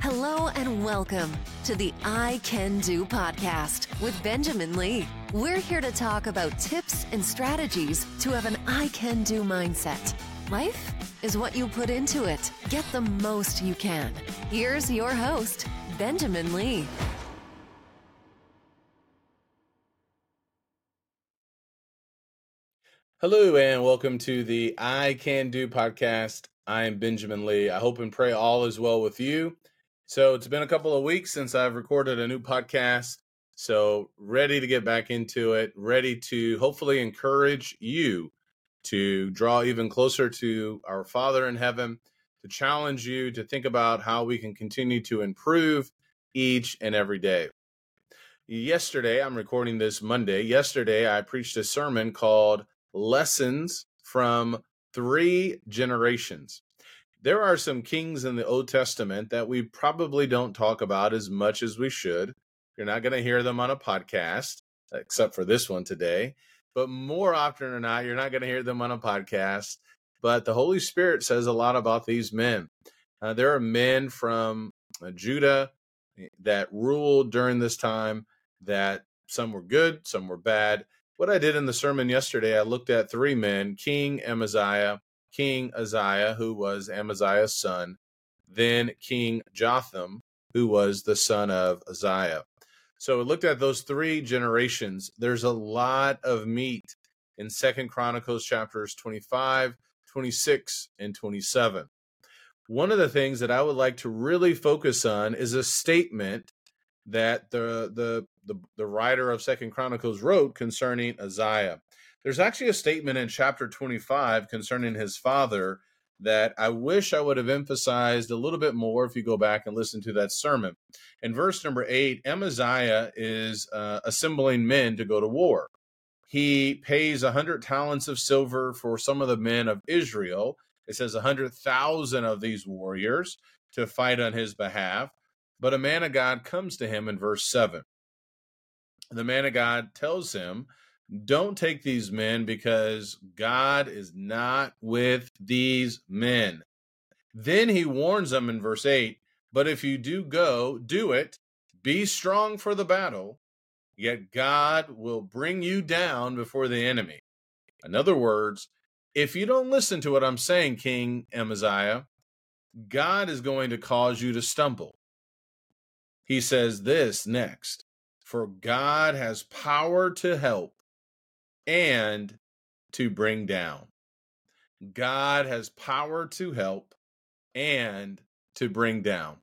Hello and welcome to the I Can Do podcast with Benjamin Lee. We're here to talk about tips and strategies to have an I Can Do mindset. Life is what you put into it. Get the most you can. Here's your host, Benjamin Lee. Hello and welcome to the I Can Do podcast. I am Benjamin Lee. I hope and pray all is well with you. So, it's been a couple of weeks since I've recorded a new podcast. So, ready to get back into it, ready to hopefully encourage you to draw even closer to our Father in heaven, to challenge you to think about how we can continue to improve each and every day. Yesterday, I'm recording this Monday. Yesterday, I preached a sermon called lessons from three generations. There are some kings in the Old Testament that we probably don't talk about as much as we should. You're not going to hear them on a podcast, except for this one today. But more often than not, you're not going to hear them on a podcast. But the Holy Spirit says a lot about these men. Uh, there are men from uh, Judah eh, that ruled during this time that some were good, some were bad what I did in the sermon yesterday, I looked at three men King Amaziah, King Uzziah, who was Amaziah's son, then King Jotham, who was the son of Uzziah. So we looked at those three generations. There's a lot of meat in Second Chronicles chapters 25, 26, and 27. One of the things that I would like to really focus on is a statement that the the the, the writer of Second Chronicles wrote concerning Uzziah. There's actually a statement in chapter 25 concerning his father that I wish I would have emphasized a little bit more if you go back and listen to that sermon. In verse number eight, Amaziah is uh, assembling men to go to war. He pays a hundred talents of silver for some of the men of Israel. It says a hundred thousand of these warriors to fight on his behalf. But a man of God comes to him in verse 7. The man of God tells him, Don't take these men because God is not with these men. Then he warns them in verse 8 But if you do go, do it, be strong for the battle, yet God will bring you down before the enemy. In other words, if you don't listen to what I'm saying, King Amaziah, God is going to cause you to stumble he says this next For God has power to help and to bring down. God has power to help and to bring down.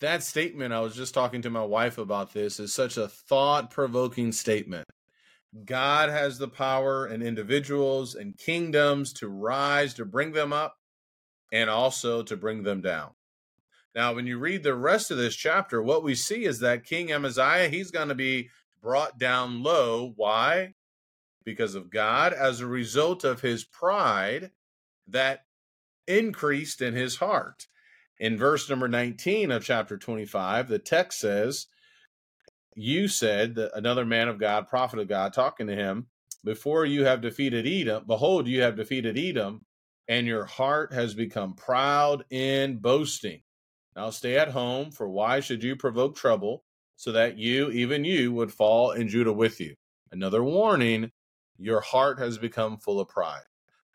That statement, I was just talking to my wife about this, is such a thought provoking statement. God has the power in individuals and kingdoms to rise, to bring them up, and also to bring them down. Now, when you read the rest of this chapter, what we see is that King Amaziah, he's going to be brought down low. Why? Because of God, as a result of his pride that increased in his heart. In verse number 19 of chapter 25, the text says, You said that another man of God, prophet of God, talking to him, before you have defeated Edom, behold, you have defeated Edom, and your heart has become proud in boasting. Now stay at home, for why should you provoke trouble, so that you, even you, would fall in Judah with you? Another warning your heart has become full of pride.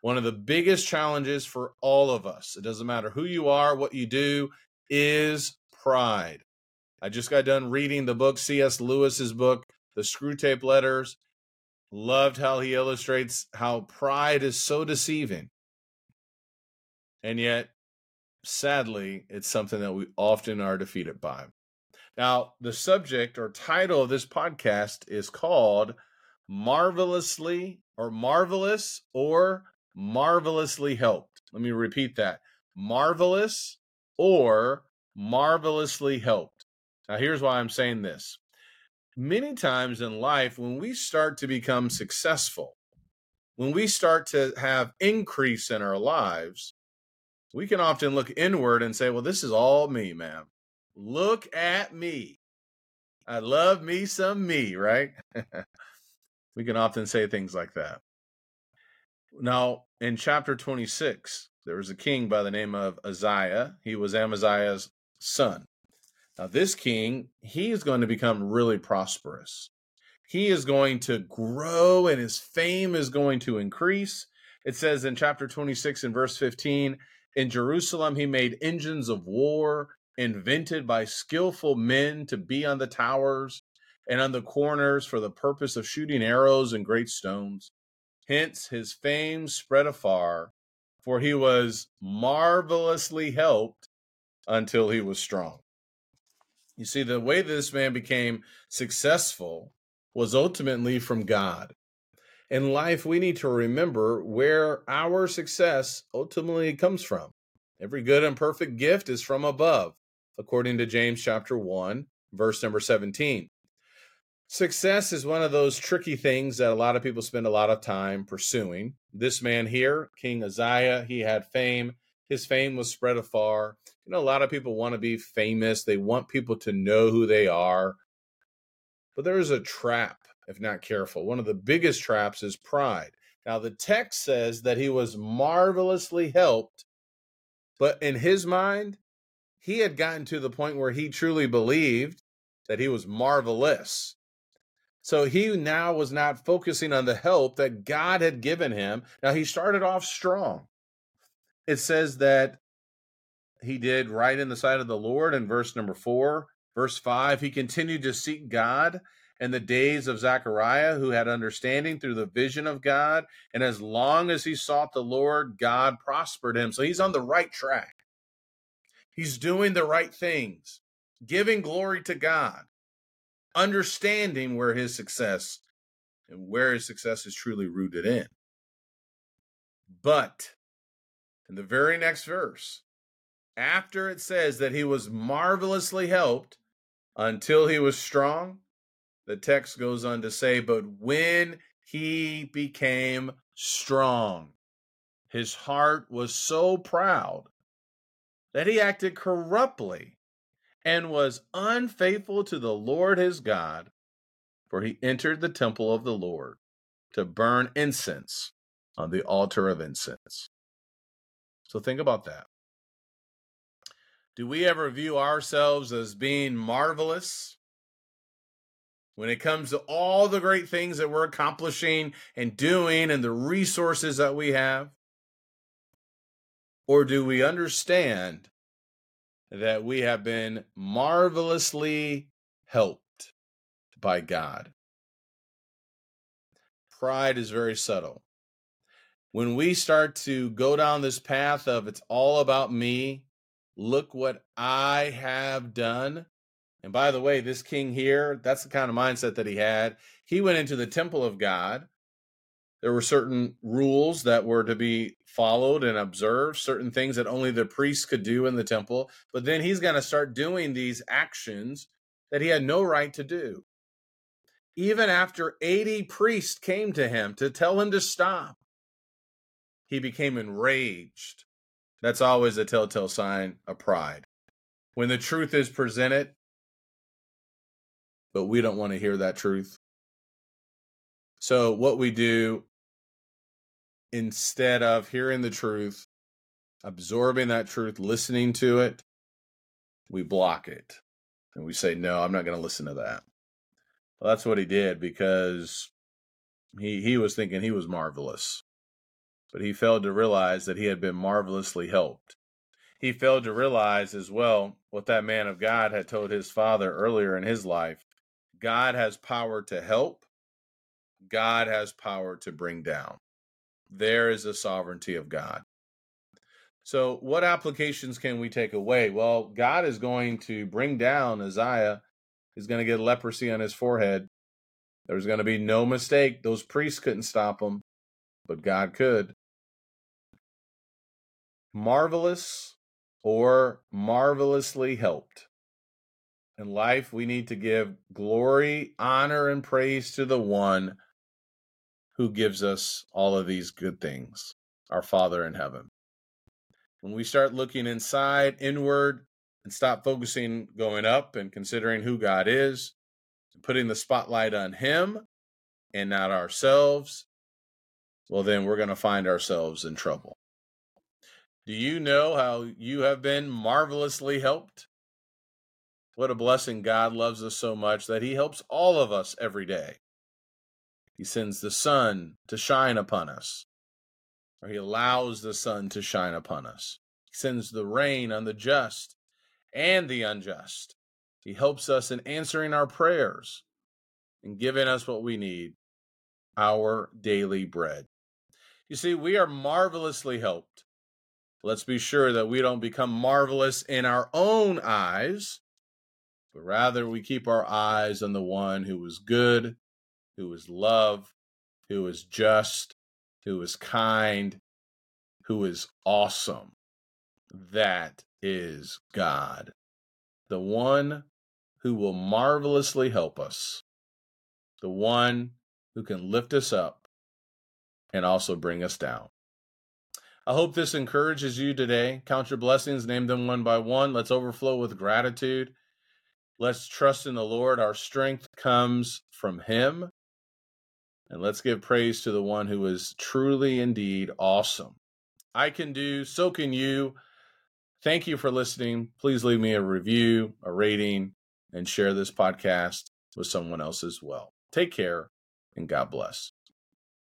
One of the biggest challenges for all of us, it doesn't matter who you are, what you do, is pride. I just got done reading the book, C.S. Lewis's book, The Screwtape Letters. Loved how he illustrates how pride is so deceiving. And yet, sadly, it's something that we often are defeated by. Now, the subject or title of this podcast is called Marvelously or Marvelous or Marvelously Helped. Let me repeat that Marvelous or Marvelously Helped. Now, here's why I'm saying this. Many times in life, when we start to become successful, when we start to have increase in our lives, we can often look inward and say, well, this is all me, man. Look at me. I love me some me, right? we can often say things like that. Now, in chapter 26, there was a king by the name of Uzziah. He was Amaziah's son. Now, this king, he is going to become really prosperous. He is going to grow and his fame is going to increase. It says in chapter 26 and verse 15 In Jerusalem, he made engines of war invented by skillful men to be on the towers and on the corners for the purpose of shooting arrows and great stones. Hence, his fame spread afar, for he was marvelously helped until he was strong. You see, the way this man became successful was ultimately from God. In life, we need to remember where our success ultimately comes from. Every good and perfect gift is from above, according to James chapter 1, verse number 17. Success is one of those tricky things that a lot of people spend a lot of time pursuing. This man here, King Uzziah, he had fame. His fame was spread afar. You know, a lot of people want to be famous, they want people to know who they are. But there is a trap if not careful. One of the biggest traps is pride. Now, the text says that he was marvelously helped, but in his mind, he had gotten to the point where he truly believed that he was marvelous. So he now was not focusing on the help that God had given him. Now he started off strong. It says that he did right in the sight of the Lord in verse number four. Verse five, he continued to seek God in the days of Zechariah, who had understanding through the vision of God. And as long as he sought the Lord, God prospered him. So he's on the right track. He's doing the right things, giving glory to God understanding where his success and where his success is truly rooted in. But in the very next verse, after it says that he was marvelously helped until he was strong, the text goes on to say, But when he became strong, his heart was so proud that he acted corruptly and was unfaithful to the Lord his God, for he entered the temple of the Lord to burn incense on the altar of incense. So think about that. Do we ever view ourselves as being marvelous when it comes to all the great things that we're accomplishing and doing and the resources that we have? Or do we understand that we have been marvelously helped by God. Pride is very subtle. When we start to go down this path of it's all about me, look what I have done. And by the way, this king here, that's the kind of mindset that he had. He went into the temple of God there were certain rules that were to be followed and observed, certain things that only the priests could do in the temple. But then he's going to start doing these actions that he had no right to do. Even after 80 priests came to him to tell him to stop, he became enraged. That's always a telltale sign of pride. When the truth is presented, but we don't want to hear that truth. So, what we do instead of hearing the truth, absorbing that truth, listening to it, we block it. And we say, no, I'm not going to listen to that. Well, that's what he did because he, he was thinking he was marvelous. But he failed to realize that he had been marvelously helped. He failed to realize as well what that man of God had told his father earlier in his life God has power to help, God has power to bring down there is the sovereignty of God. So, what applications can we take away? Well, God is going to bring down Uzziah. He's going to get leprosy on his forehead. There's going to be no mistake. Those priests couldn't stop him, but God could. Marvelous or marvelously helped. In life, we need to give glory, honor, and praise to the one who gives us all of these good things, our Father in heaven. When we start looking inside, inward, and stop focusing going up and considering who God is, putting the spotlight on Him and not ourselves, well, then we're going to find ourselves in trouble. Do you know how you have been marvelously helped? What a blessing God loves us so much that he helps all of us every day. He sends the sun to shine upon us, or he allows the sun to shine upon us. He sends the rain on the just and the unjust. He helps us in answering our prayers and giving us what we need our daily bread. You see, we are marvelously helped. Let's be sure that we don't become marvelous in our own eyes, but rather we keep our eyes on the one who is good, who is love, who is just, who is kind, who is awesome. That is God, the one who will marvelously help us, the one who can lift us up and also bring us down. I hope this encourages you today. Count your blessings, name them one by one. Let's overflow with gratitude. Let's trust in the Lord. Our strength comes from Him. And let's give praise to the one who is truly indeed awesome. I can do, so can you. Thank you for listening. Please leave me a review, a rating, and share this podcast with someone else as well. Take care and God bless.